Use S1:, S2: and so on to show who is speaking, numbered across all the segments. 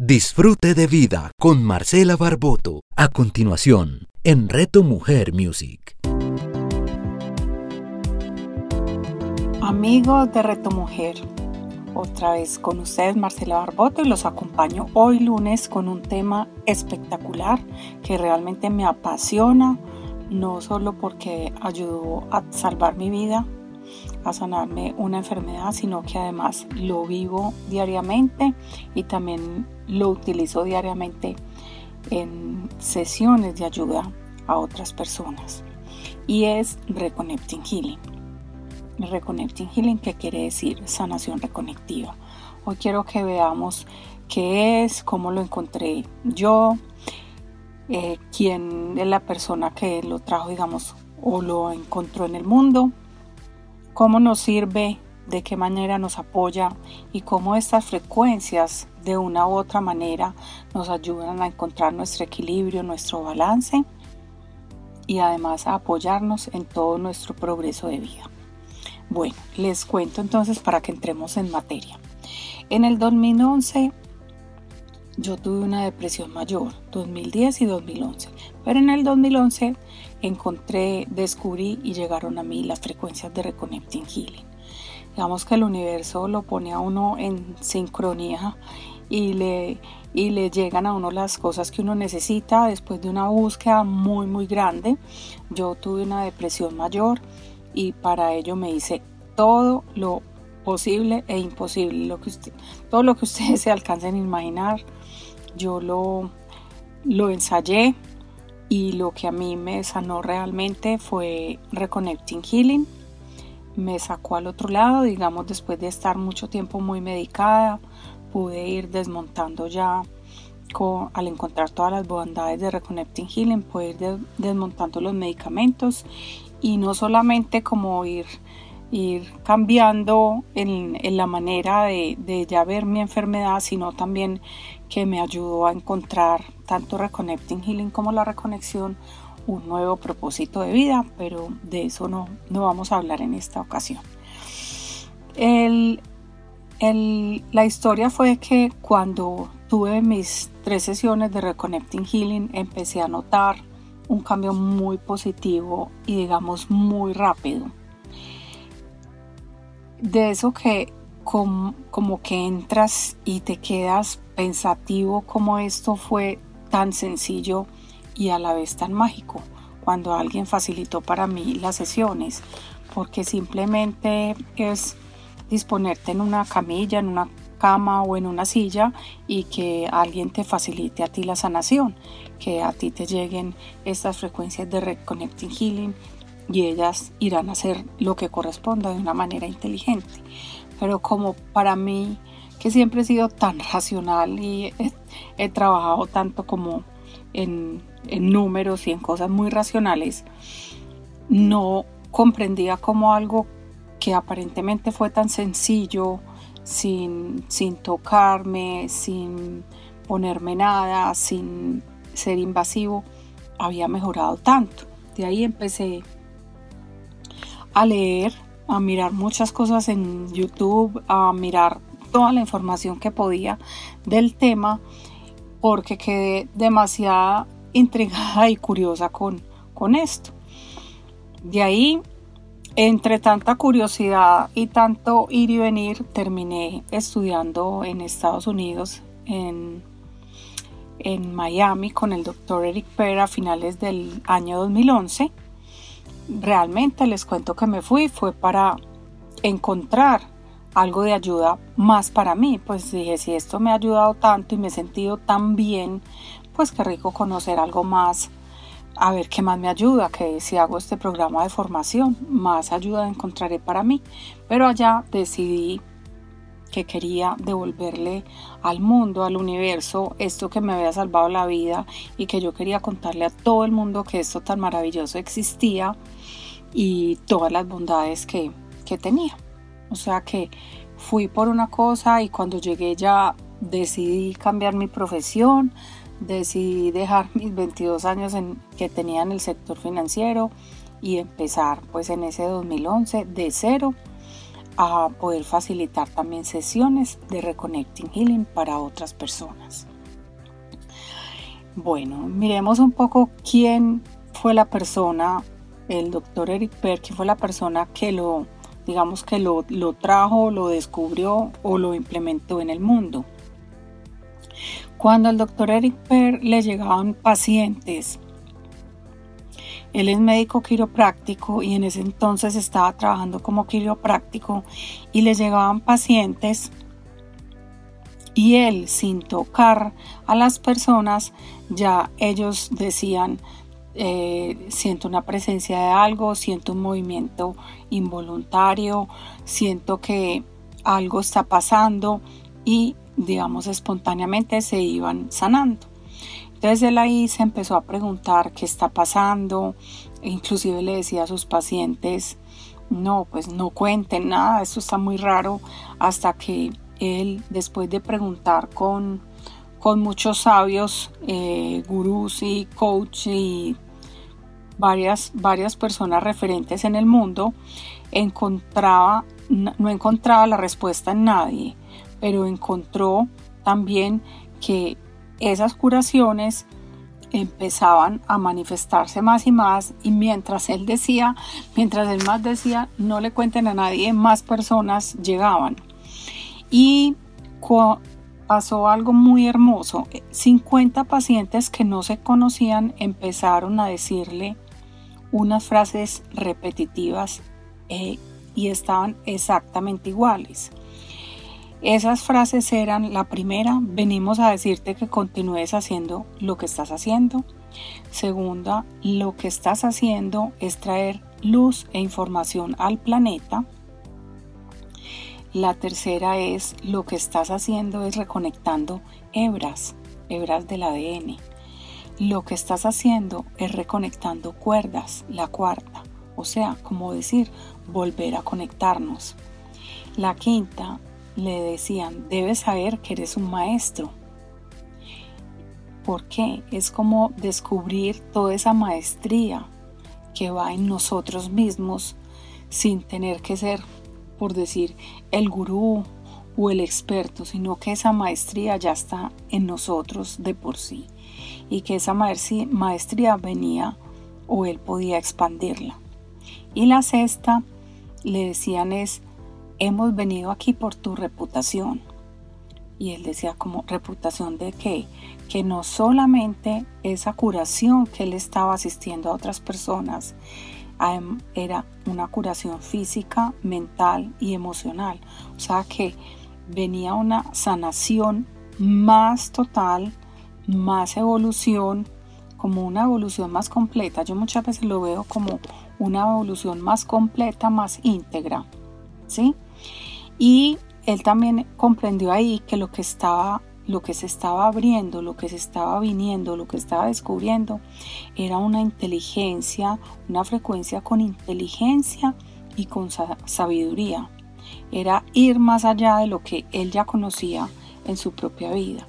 S1: Disfrute de vida con Marcela Barboto. A continuación, en Reto Mujer Music.
S2: Amigos de Reto Mujer, otra vez con ustedes Marcela Barboto y los acompaño hoy lunes con un tema espectacular que realmente me apasiona, no solo porque ayudó a salvar mi vida, a sanarme una enfermedad, sino que además lo vivo diariamente y también lo utilizo diariamente en sesiones de ayuda a otras personas. Y es Reconnecting Healing. Reconnecting Healing, que quiere decir sanación reconectiva. Hoy quiero que veamos qué es, cómo lo encontré yo, eh, quién es la persona que lo trajo, digamos, o lo encontró en el mundo cómo nos sirve, de qué manera nos apoya y cómo estas frecuencias de una u otra manera nos ayudan a encontrar nuestro equilibrio, nuestro balance y además a apoyarnos en todo nuestro progreso de vida. Bueno, les cuento entonces para que entremos en materia. En el 2011 yo tuve una depresión mayor, 2010 y 2011, pero en el 2011 encontré, descubrí y llegaron a mí las frecuencias de Reconnecting Healing. Digamos que el universo lo pone a uno en sincronía y le, y le llegan a uno las cosas que uno necesita después de una búsqueda muy muy grande. Yo tuve una depresión mayor y para ello me hice todo lo posible e imposible, lo que usted, todo lo que ustedes se alcancen a imaginar. Yo lo, lo ensayé, y lo que a mí me sanó realmente fue Reconnecting Healing. Me sacó al otro lado, digamos, después de estar mucho tiempo muy medicada, pude ir desmontando ya al encontrar todas las bondades de Reconnecting Healing, pude ir desmontando los medicamentos y no solamente como ir, ir cambiando en, la manera de ya ver mi enfermedad, sino también que me ayudó a encontrar tanto Reconnecting Healing como la reconexión un nuevo propósito de vida, pero de eso no, no vamos a hablar en esta ocasión. la historia fue que cuando tuve mis tres sesiones de Reconnecting Healing empecé a notar un cambio muy positivo y digamos muy rápido. De eso que como, que entras y te quedas pensativo como esto fue tan sencillo y a la vez tan mágico. Cuando alguien facilitó para mí las sesiones, porque simplemente es disponerte en una camilla, en una cama o en una silla y que alguien te facilite a ti la sanación, que a ti te lleguen estas frecuencias de Reconnecting Healing y ellas irán a hacer lo que corresponda de una manera inteligente. Pero como para mí, que siempre he sido tan racional y he, trabajado tanto como en, números y en cosas muy racionales, no comprendía como algo que aparentemente fue tan sencillo, sin, sin tocarme, sin ponerme nada, sin ser invasivo, había mejorado tanto. De ahí empecé a leer a mirar muchas cosas en YouTube, a mirar toda la información que podía del tema, porque quedé demasiado intrigada y curiosa con, con esto. De ahí, entre tanta curiosidad y tanto ir y venir, terminé estudiando en Estados Unidos, en, en Miami, con el doctor Eric Pera a finales del año 2011 realmente les cuento que me fui fue para encontrar algo de ayuda más para mí. Pues dije, si esto me ha ayudado tanto y me he sentido tan bien, pues qué rico conocer algo más, a ver qué más me ayuda, que si hago este programa de formación, más ayuda encontraré para mí. Pero allá decidí que quería devolverle al mundo, al universo, esto que me había salvado la vida y que yo quería contarle a todo el mundo que esto tan maravilloso existía y todas las bondades que, que tenía. O sea que fui por una cosa y cuando llegué ya decidí cambiar mi profesión, decidí dejar mis 22 años en, que tenía en el sector financiero y empezar pues en ese 2011 de cero a poder facilitar también sesiones de Reconnecting Healing para otras personas. Bueno, miremos un poco quién fue la persona, el doctor Eric Perk, quién fue la persona que lo, digamos que lo, lo trajo, lo descubrió o lo implementó en el mundo. Cuando al doctor Eric Per le llegaban pacientes, él es médico quiropráctico y en ese entonces estaba trabajando como quiropráctico y le llegaban pacientes y él sin tocar a las personas ya ellos decían eh, siento una presencia de algo, siento un movimiento involuntario, siento que algo está pasando y digamos, espontáneamente se iban sanando. Entonces él ahí se empezó a preguntar qué está pasando, inclusive le decía a sus pacientes, no, pues no cuenten nada, esto está muy raro, hasta que él, después de preguntar con, con muchos sabios, eh, gurús y coach y varias, varias personas referentes en el mundo, encontraba, no encontraba la respuesta en nadie pero encontró también que esas curaciones empezaban a manifestarse más y más y mientras él decía, mientras él más decía, no le cuenten a nadie, más personas llegaban. Y pasó algo muy hermoso. 50 pacientes que no se conocían empezaron a decirle unas frases repetitivas eh, y estaban exactamente iguales. Esas frases eran, la primera, venimos a decirte que continúes haciendo lo que estás haciendo. Segunda, lo que estás haciendo es traer luz e información al planeta. La tercera es, lo que estás haciendo es reconectando hebras, hebras del ADN. Lo que estás haciendo es reconectando cuerdas, la cuarta. O sea, como decir, volver a conectarnos. La quinta le decían, debes saber que eres un maestro. ¿Por qué? Es como descubrir toda esa maestría que va en nosotros mismos sin tener que ser, por decir, el gurú o el experto, sino que esa maestría ya está en nosotros de por sí y que esa maestría venía o él podía expandirla. Y la sexta, le decían es, hemos venido aquí por tu reputación. Y él decía como reputación de qué? Que no solamente esa curación que él estaba asistiendo a otras personas, era una curación física, mental y emocional. O sea que venía una sanación más total, más evolución, como una evolución más completa. Yo muchas veces lo veo como una evolución más completa, más íntegra. ¿Sí? Y él también comprendió ahí que lo que estaba lo que se estaba abriendo, lo que se estaba viniendo, lo que estaba descubriendo, era una inteligencia, una frecuencia con inteligencia y con sabiduría. Era ir más allá de lo que él ya conocía en su propia vida.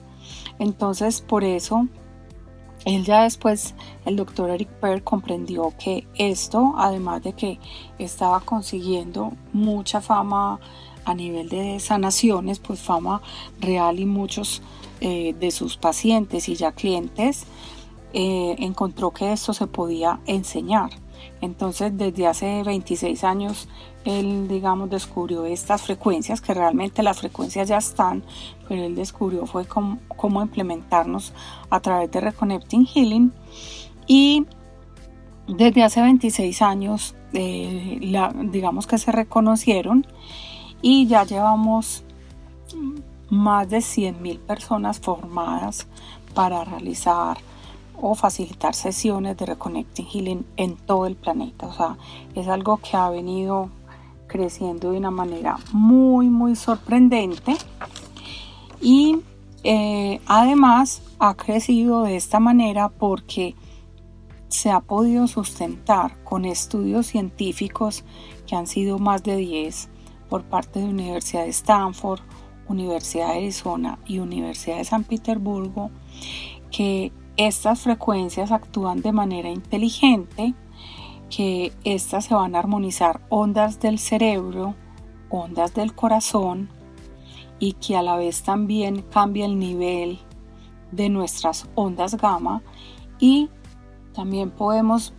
S2: Entonces, por eso, él ya después, el doctor Eric Pearl comprendió que esto, además de que estaba consiguiendo mucha fama a nivel de sanaciones, pues fama real y muchos eh, de sus pacientes y ya clientes eh, encontró que esto se podía enseñar. Entonces, desde hace 26 años, él, digamos, descubrió estas frecuencias, que realmente las frecuencias ya están, pero él descubrió fue cómo, implementarnos a través de Reconnecting Healing. Y desde hace 26 años, eh, digamos que se reconocieron y ya llevamos más de 100.000 personas formadas para realizar o facilitar sesiones de Reconnecting Healing en todo el planeta. O sea, es algo que ha venido creciendo de una manera muy, muy sorprendente. Y eh, además ha crecido de esta manera porque se ha podido sustentar con estudios científicos que han sido más de 10 por parte de Universidad de Stanford, Universidad de Arizona y Universidad de San Petersburgo que estas frecuencias actúan de manera inteligente, que estas se van a armonizar ondas del cerebro, ondas del corazón y que a la vez también cambia el nivel de nuestras ondas gamma y también podemos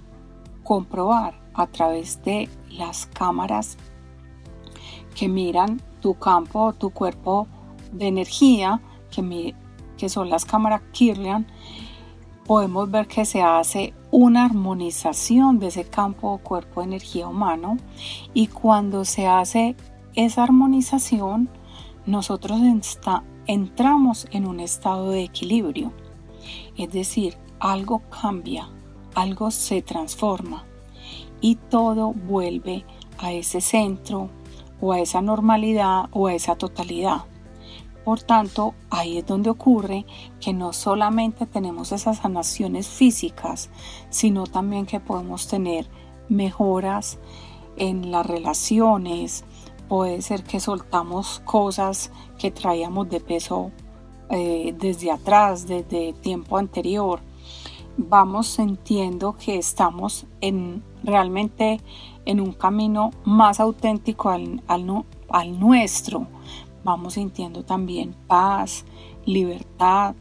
S2: comprobar a través de las cámaras que miran tu campo tu cuerpo de energía, que, que son las cámaras Kirlian, podemos ver que se hace una armonización de ese campo o cuerpo de energía humano. Y cuando se hace esa armonización nosotros entramos en un estado de equilibrio, es decir, algo cambia, algo se transforma y todo vuelve a ese centro o a esa normalidad o a esa totalidad. Por tanto, ahí es donde ocurre que no solamente tenemos esas sanaciones físicas, sino también que podemos tener mejoras en las relaciones, puede ser que soltamos cosas que traíamos de peso eh, desde atrás, desde tiempo anterior. Vamos sintiendo que estamos en realmente en un camino más auténtico al, al nuestro. Vamos sintiendo también paz, libertad,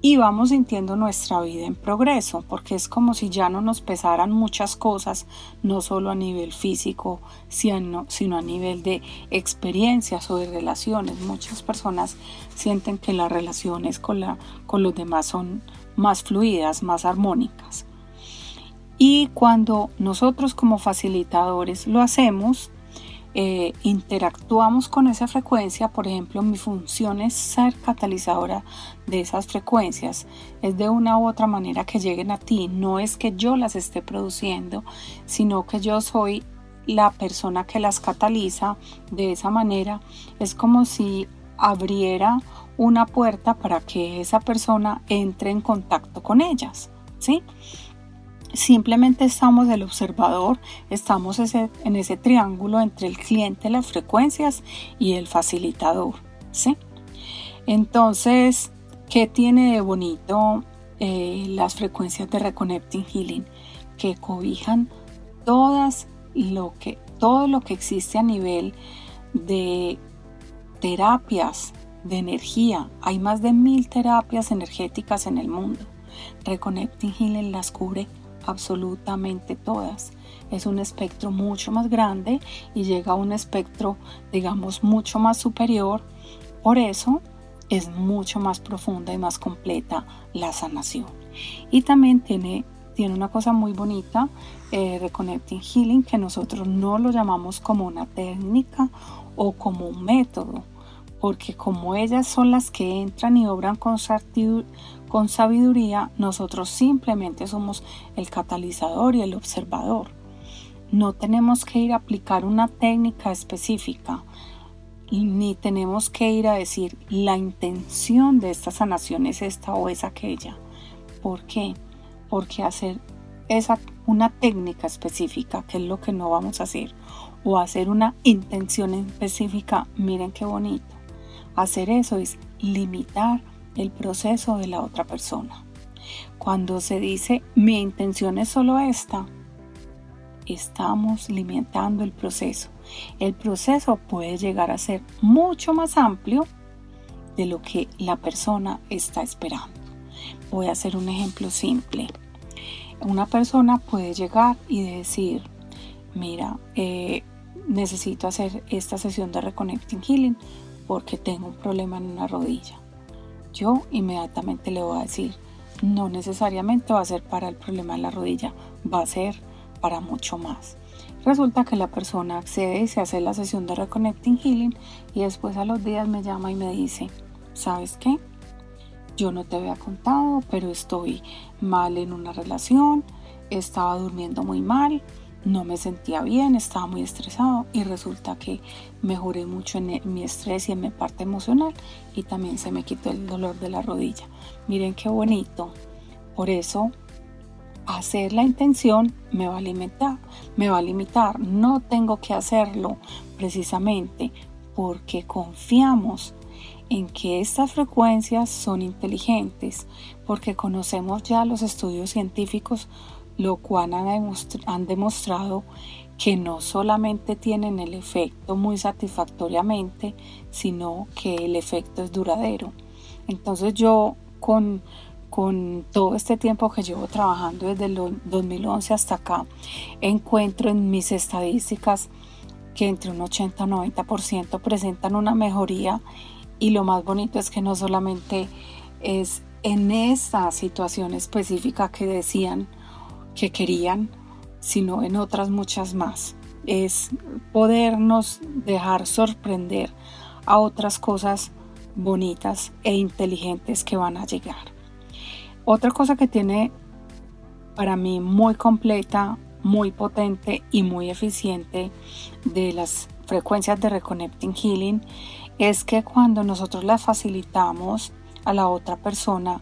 S2: y vamos sintiendo nuestra vida en progreso, porque es como si ya no nos pesaran muchas cosas, no solo a nivel físico, sino, a nivel de experiencias o de relaciones. Muchas personas sienten que las relaciones con, la, con los demás son más fluidas, más armónicas. Y cuando nosotros como facilitadores lo hacemos, eh, interactuamos con esa frecuencia, por ejemplo, mi función es ser catalizadora de esas frecuencias, es de una u otra manera que lleguen a ti, no es que yo las esté produciendo, sino que yo soy la persona que las cataliza de esa manera, es como si abriera una puerta para que esa persona entre en contacto con ellas, ¿sí? Simplemente estamos el observador, estamos en ese triángulo entre el cliente, las frecuencias y el facilitador. ¿sí? Entonces, ¿qué tiene de bonito eh, las frecuencias de Reconnecting Healing? Que cobijan todas lo que, todo lo que existe a nivel de terapias de energía. Hay más de mil terapias energéticas en el mundo. Reconnecting Healing las cubre absolutamente todas. Es un espectro mucho más grande y llega a un espectro, digamos, mucho más superior. Por eso es mucho más profunda y más completa la sanación. Y también tiene, tiene una cosa muy bonita, eh, Reconnecting Healing, que nosotros no lo llamamos como una técnica o como un método, porque como ellas son las que entran y obran con, con sabiduría, nosotros simplemente somos el catalizador y el observador. No tenemos que ir a aplicar una técnica específica, ni tenemos que ir a decir la intención de esta sanación es esta o es aquella. ¿Por qué? Porque hacer esa, una técnica específica, que es lo que no vamos a hacer, o hacer una intención específica, miren qué bonito. Hacer eso es limitar el proceso de la otra persona. Cuando se dice mi intención es solo esta, estamos limitando el proceso. El proceso puede llegar a ser mucho más amplio de lo que la persona está esperando. Voy a hacer un ejemplo simple. Una persona puede llegar y decir, mira, eh, necesito hacer esta sesión de Reconnecting Healing porque tengo un problema en una rodilla yo inmediatamente le voy a decir, no necesariamente va a ser para el problema de la rodilla, va a ser para mucho más. Resulta que la persona accede y se hace la sesión de Reconnecting Healing y después a los días me llama y me dice, ¿sabes qué? Yo no te había contado, pero estoy mal en una relación, estaba durmiendo muy mal, no me sentía bien, estaba muy estresado y resulta que mejoré mucho en mi estrés y en mi parte emocional y también se me quitó el dolor de la rodilla. Miren qué bonito. Por eso hacer la intención me va a limitar, me va a limitar. No tengo que hacerlo precisamente porque confiamos en que estas frecuencias son inteligentes, porque conocemos ya los estudios científicos lo cual han, demostrado que no solamente tienen el efecto muy satisfactoriamente, sino que el efecto es duradero. Entonces yo con, con todo este tiempo que llevo trabajando desde el 2011 hasta acá, encuentro en mis estadísticas que entre un 80 y 90% presentan una mejoría y lo más bonito es que no solamente es en esta situación específica que decían que querían, sino en otras muchas más. Es podernos dejar sorprender a otras cosas bonitas e inteligentes que van a llegar. Otra cosa que tiene para mí muy completa, muy potente y muy eficiente de las frecuencias de Reconnecting Healing es que cuando nosotros las facilitamos a la otra persona,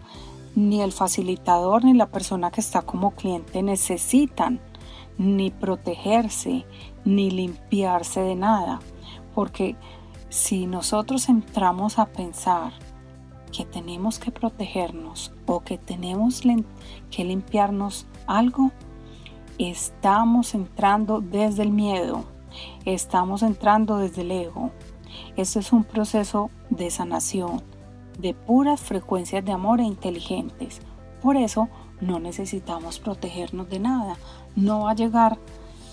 S2: ni el facilitador ni la persona que está como cliente necesitan ni protegerse ni limpiarse de nada. Porque si nosotros entramos a pensar que tenemos que protegernos o que tenemos que limpiarnos algo, estamos entrando desde el miedo, estamos entrando desde el ego. Este es un proceso de sanación, de puras frecuencias de amor e inteligentes. Por eso no necesitamos protegernos de nada. No va a llegar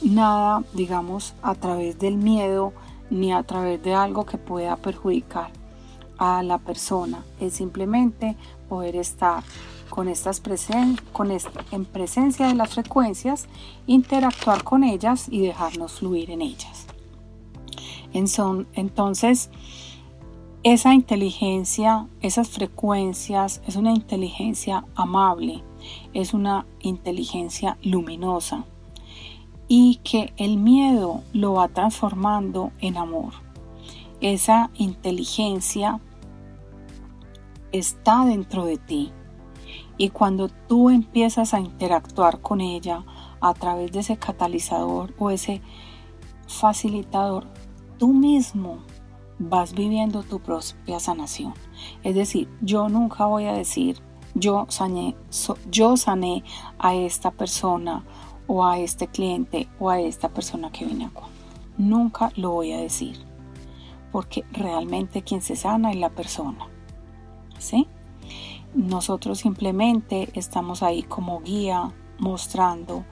S2: nada, digamos, a través del miedo ni a través de algo que pueda perjudicar a la persona. Es simplemente poder estar con estas presen con en presencia de las frecuencias, interactuar con ellas y dejarnos fluir en ellas. En son, entonces, esa inteligencia, esas frecuencias, es una inteligencia amable, es una inteligencia luminosa y que el miedo lo va transformando en amor. Esa inteligencia está dentro de ti y cuando tú empiezas a interactuar con ella a través de ese catalizador o ese facilitador, tú mismo vas viviendo tu propia sanación. Es decir, yo nunca voy a decir, yo sané, yo sané a esta persona o a este cliente o a esta persona que viene acá. Nunca lo voy a decir, porque realmente quien se sana es la persona. ¿Sí? Nosotros simplemente estamos ahí como guía, mostrando,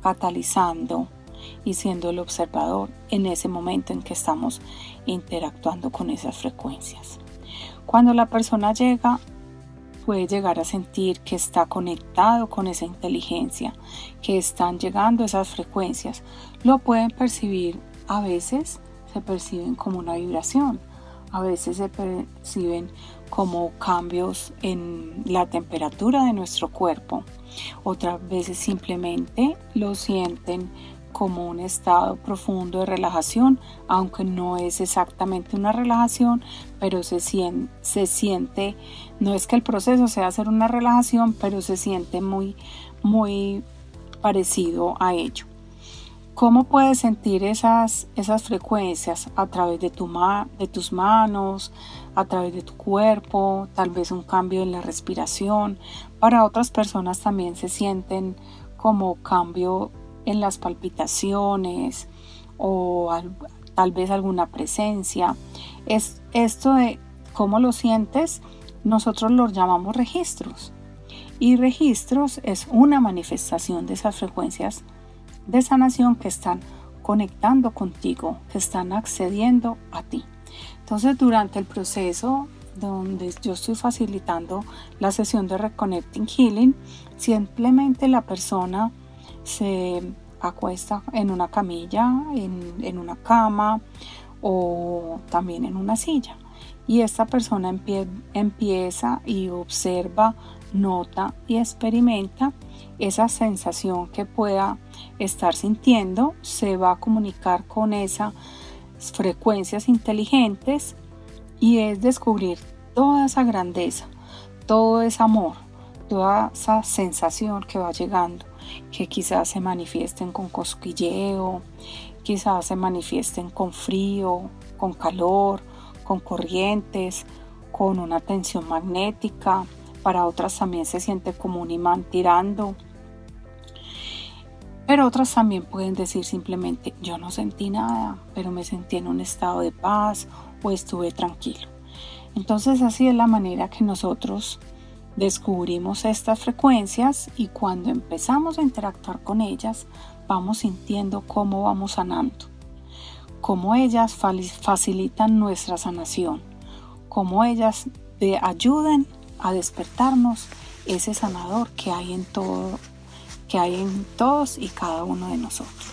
S2: catalizando y siendo el observador en ese momento en que estamos interactuando con esas frecuencias. Cuando la persona llega, puede llegar a sentir que está conectado con esa inteligencia, que están llegando esas frecuencias. Lo pueden percibir a veces, se perciben como una vibración, a veces se perciben como cambios en la temperatura de nuestro cuerpo. Otras veces simplemente lo sienten como un estado profundo de relajación, aunque no es exactamente una relajación, pero se siente, se siente, no es que el proceso sea hacer una relajación, pero se siente muy, muy parecido a ello. ¿Cómo puedes sentir esas, esas frecuencias a través de, tu de tus manos, a través de tu cuerpo, tal vez un cambio en la respiración? Para otras personas también se sienten como cambio en las palpitaciones o tal vez alguna presencia. Es, esto de cómo lo sientes, nosotros lo llamamos registros. Y registros es una manifestación de esas frecuencias de sanación que están conectando contigo, que están accediendo a ti. Entonces, durante el proceso donde yo estoy facilitando la sesión de Reconnecting Healing, simplemente la persona se acuesta en una camilla, en, una cama o también en una silla. Y esta persona empieza y observa, nota y experimenta esa sensación que pueda estar sintiendo, se va a comunicar con esas frecuencias inteligentes y es descubrir toda esa grandeza, todo ese amor, toda esa sensación que va llegando, que quizás se manifiesten con cosquilleo, quizás se manifiesten con frío, con calor, con corrientes, con una tensión magnética, para otras también se siente como un imán tirando, pero otras también pueden decir simplemente, yo no sentí nada, pero me sentí en un estado de paz o estuve tranquilo. Entonces así es la manera que nosotros descubrimos estas frecuencias y cuando empezamos a interactuar con ellas vamos sintiendo cómo vamos sanando, cómo ellas facilitan nuestra sanación, cómo ellas te ayudan a despertarnos ese sanador que hay en todo, que hay en todos y cada uno de nosotros.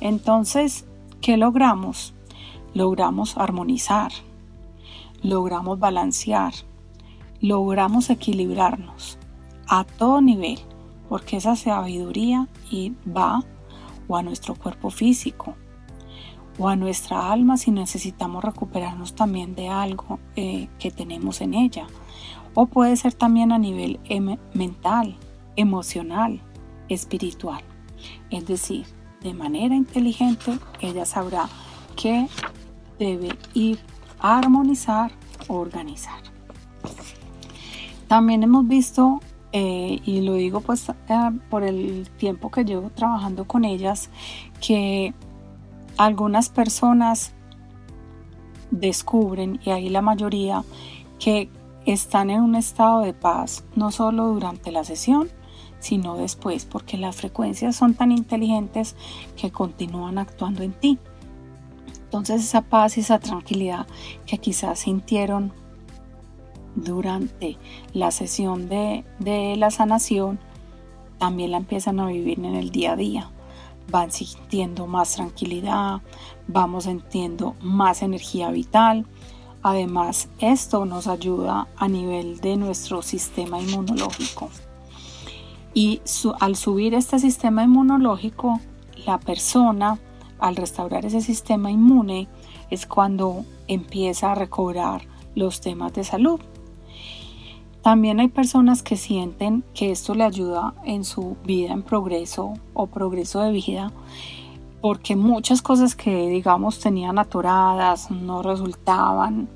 S2: Entonces, ¿qué logramos? Logramos armonizar, logramos balancear, logramos equilibrarnos a todo nivel, porque esa sabiduría va o a nuestro cuerpo físico o a nuestra alma si necesitamos recuperarnos también de algo eh, que tenemos en ella. O puede ser también a nivel em, mental, emocional, espiritual. Es decir, de manera inteligente ella sabrá que debe ir a armonizar o organizar. También hemos visto, eh, y lo digo pues eh, por el tiempo que llevo trabajando con ellas, que algunas personas descubren, y ahí la mayoría, que están en un estado de paz, no solo durante la sesión, sino después, porque las frecuencias son tan inteligentes que continúan actuando en ti. Entonces esa paz y esa tranquilidad que quizás sintieron durante la sesión de, de la sanación, también la empiezan a vivir en el día a día. Van sintiendo más tranquilidad, vamos sintiendo más energía vital. Además, esto nos ayuda a nivel de nuestro sistema inmunológico. Y al subir este sistema inmunológico, la persona, al restaurar ese sistema inmune, es cuando empieza a recobrar los temas de salud. También hay personas que sienten que esto le ayuda en su vida en progreso o progreso de vida, porque muchas cosas que digamos tenían atoradas, no resultaban,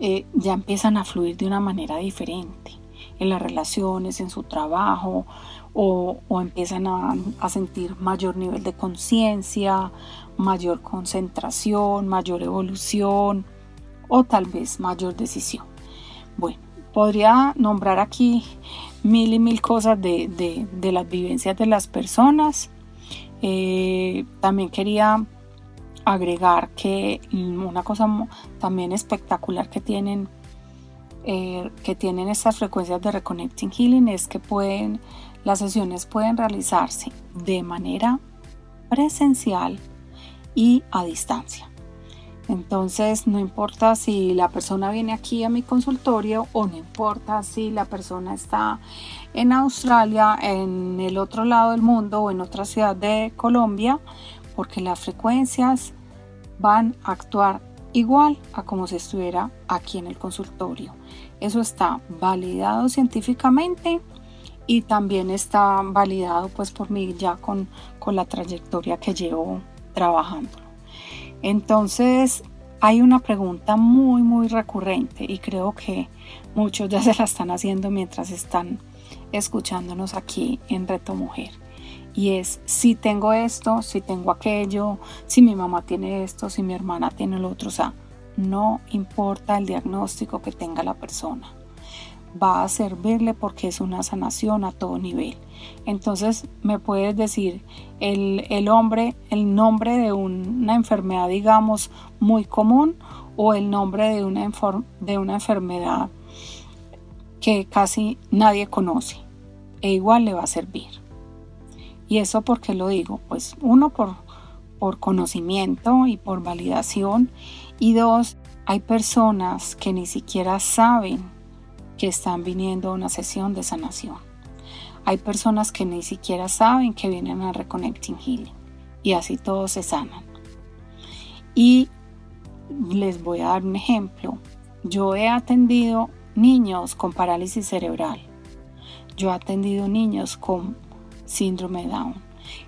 S2: eh, ya empiezan a fluir de una manera diferente en las relaciones, en su trabajo, o, empiezan a, a, sentir mayor nivel de conciencia, mayor concentración, mayor evolución o tal vez mayor decisión. Bueno, Podría nombrar aquí mil y mil cosas de, las vivencias de las personas. Eh, también quería agregar que una cosa también espectacular que tienen eh, que tienen estas frecuencias de Reconnecting Healing es que pueden las sesiones pueden realizarse de manera presencial y a distancia. Entonces, no importa si la persona viene aquí a mi consultorio o no importa si la persona está en Australia, en el otro lado del mundo o en otra ciudad de Colombia, porque las frecuencias van a actuar igual a como si estuviera aquí en el consultorio. Eso está validado científicamente y también está validado pues por mí ya con, con la trayectoria que llevo trabajando. Entonces, hay una pregunta muy, muy recurrente y creo que muchos ya se la están haciendo mientras están escuchándonos aquí en Reto Mujer. Y es si tengo esto, si tengo aquello, si mi mamá tiene esto, si mi hermana tiene lo otro. O sea, no importa el diagnóstico que tenga la persona va a servirle porque es una sanación a todo nivel. Entonces me puedes decir el, hombre, el nombre de una enfermedad, digamos, muy común o el nombre de una, de una enfermedad que casi nadie conoce e igual le va a servir. ¿Y eso por qué lo digo? Pues uno por, por conocimiento y por validación y dos, hay personas que ni siquiera saben que están viniendo a una sesión de sanación. Hay personas que ni siquiera saben que vienen a Reconnecting Healing y así todos se sanan. Y les voy a dar un ejemplo. Yo he atendido niños con parálisis cerebral. Yo he atendido niños con síndrome Down,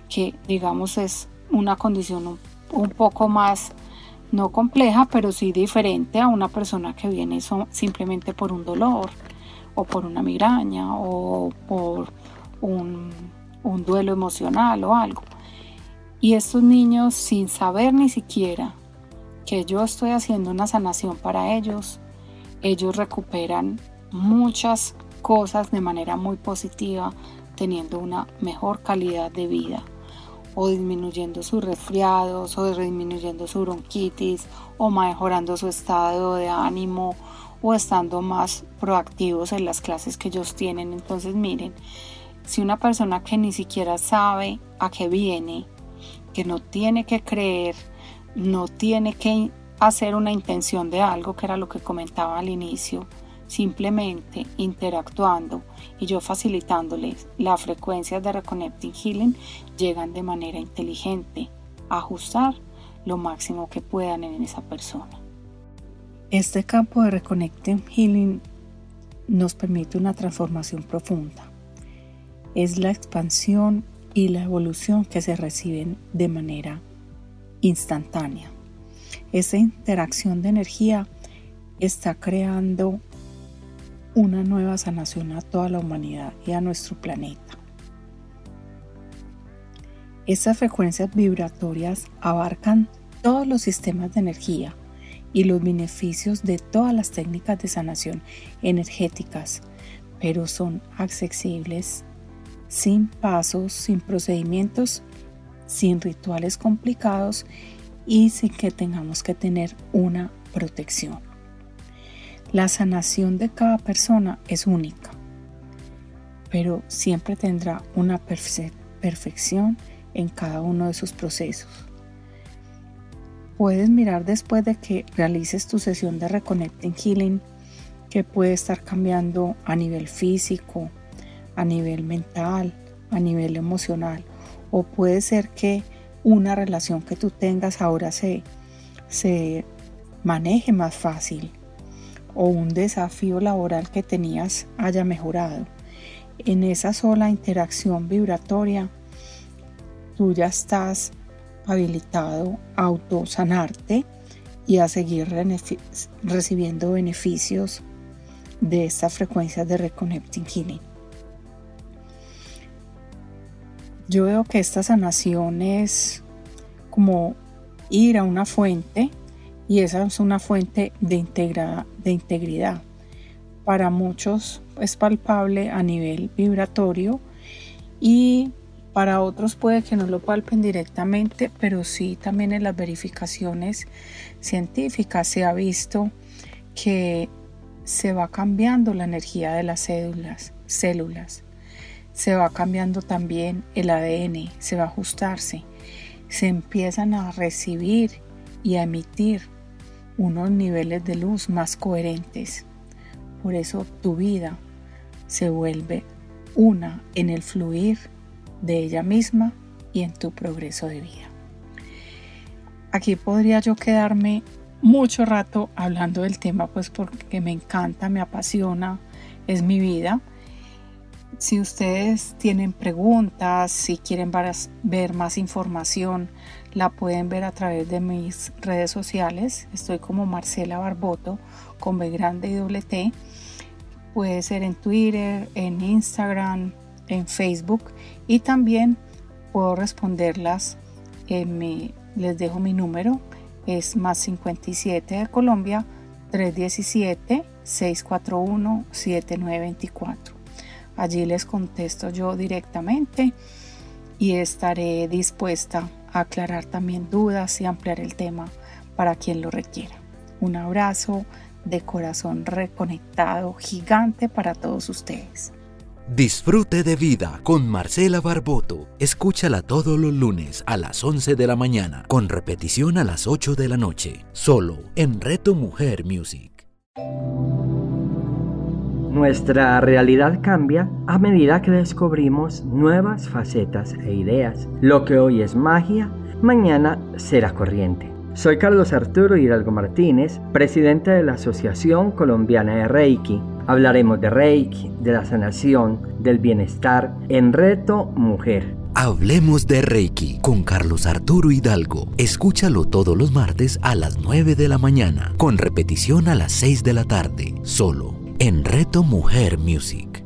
S2: que digamos es una condición un, poco más no compleja, pero sí diferente a una persona que viene simplemente por un dolor o por una migraña o por un, un duelo emocional o algo. Y estos niños sin saber ni siquiera que yo estoy haciendo una sanación para ellos, ellos recuperan muchas cosas de manera muy positiva, teniendo una mejor calidad de vida o disminuyendo sus resfriados o disminuyendo su bronquitis o mejorando su estado de ánimo o estando más proactivos en las clases que ellos tienen. Entonces miren, si una persona que ni siquiera sabe a qué viene, que no tiene que creer, no tiene que hacer una intención de algo, que era lo que comentaba al inicio, simplemente interactuando y yo facilitándoles las frecuencias de Reconnecting Healing, llegan de manera inteligente a ajustar lo máximo que puedan en esa persona. Este campo de Reconnecting Healing nos permite una transformación profunda. Es la expansión y la evolución que se reciben de manera instantánea. Esa interacción de energía está creando una nueva sanación a toda la humanidad y a nuestro planeta. Estas frecuencias vibratorias abarcan todos los sistemas de energía y los beneficios de todas las técnicas de sanación energéticas, pero son accesibles sin pasos, sin procedimientos, sin rituales complicados y sin que tengamos que tener una protección. La sanación de cada persona es única, pero siempre tendrá una perfección en cada uno de sus procesos. Puedes mirar después de que realices tu sesión de Reconnecting Healing que puede estar cambiando a nivel físico, a nivel mental, a nivel emocional, o puede ser que una relación que tú tengas ahora se, se maneje más fácil o un desafío laboral que tenías haya mejorado. En esa sola interacción vibratoria, tú ya estás habilitado a autosanarte y a seguir recibiendo beneficios de estas frecuencias de Reconnecting Healing. Yo veo que esta sanación es como ir a una fuente y esa es una fuente de, de integridad. Para muchos es palpable a nivel vibratorio y para otros puede que no lo palpen directamente, pero sí también en las verificaciones científicas se ha visto que se va cambiando la energía de las células, células. Se va cambiando también el ADN, se va a ajustarse. Se empiezan a recibir y a emitir unos niveles de luz más coherentes. Por eso tu vida se vuelve una en el fluir de ella misma y en tu progreso de vida. Aquí podría yo quedarme mucho rato hablando del tema, pues porque me encanta, me apasiona, es mi vida. Si ustedes tienen preguntas, si quieren ver más información, la pueden ver a través de mis redes sociales. Estoy como Marcela Barboto con B grande y doble T. Puede ser en Twitter, en Instagram, en Facebook y también puedo responderlas. les dejo mi número, es más 57 de Colombia 317 641 7924. Allí les contesto yo directamente y estaré dispuesta a aclarar también dudas y ampliar el tema para quien lo requiera. Un abrazo de corazón reconectado gigante para todos ustedes.
S1: Disfrute de vida con Marcela Barboto. Escúchala todos los lunes a las 11 de la mañana, con repetición a las 8 de la noche, solo en Reto Mujer Music.
S3: Nuestra realidad cambia a medida que descubrimos nuevas facetas e ideas. Lo que hoy es magia, mañana será corriente. Soy Carlos Arturo Hidalgo Martínez, presidente de la Asociación Colombiana de Reiki. Hablaremos de Reiki, de la sanación, del bienestar en Reto Mujer.
S1: Hablemos de Reiki con Carlos Arturo Hidalgo. Escúchalo todos los martes a las 9 de la mañana, con repetición a las 6 de la tarde, solo en Reto Mujer Music.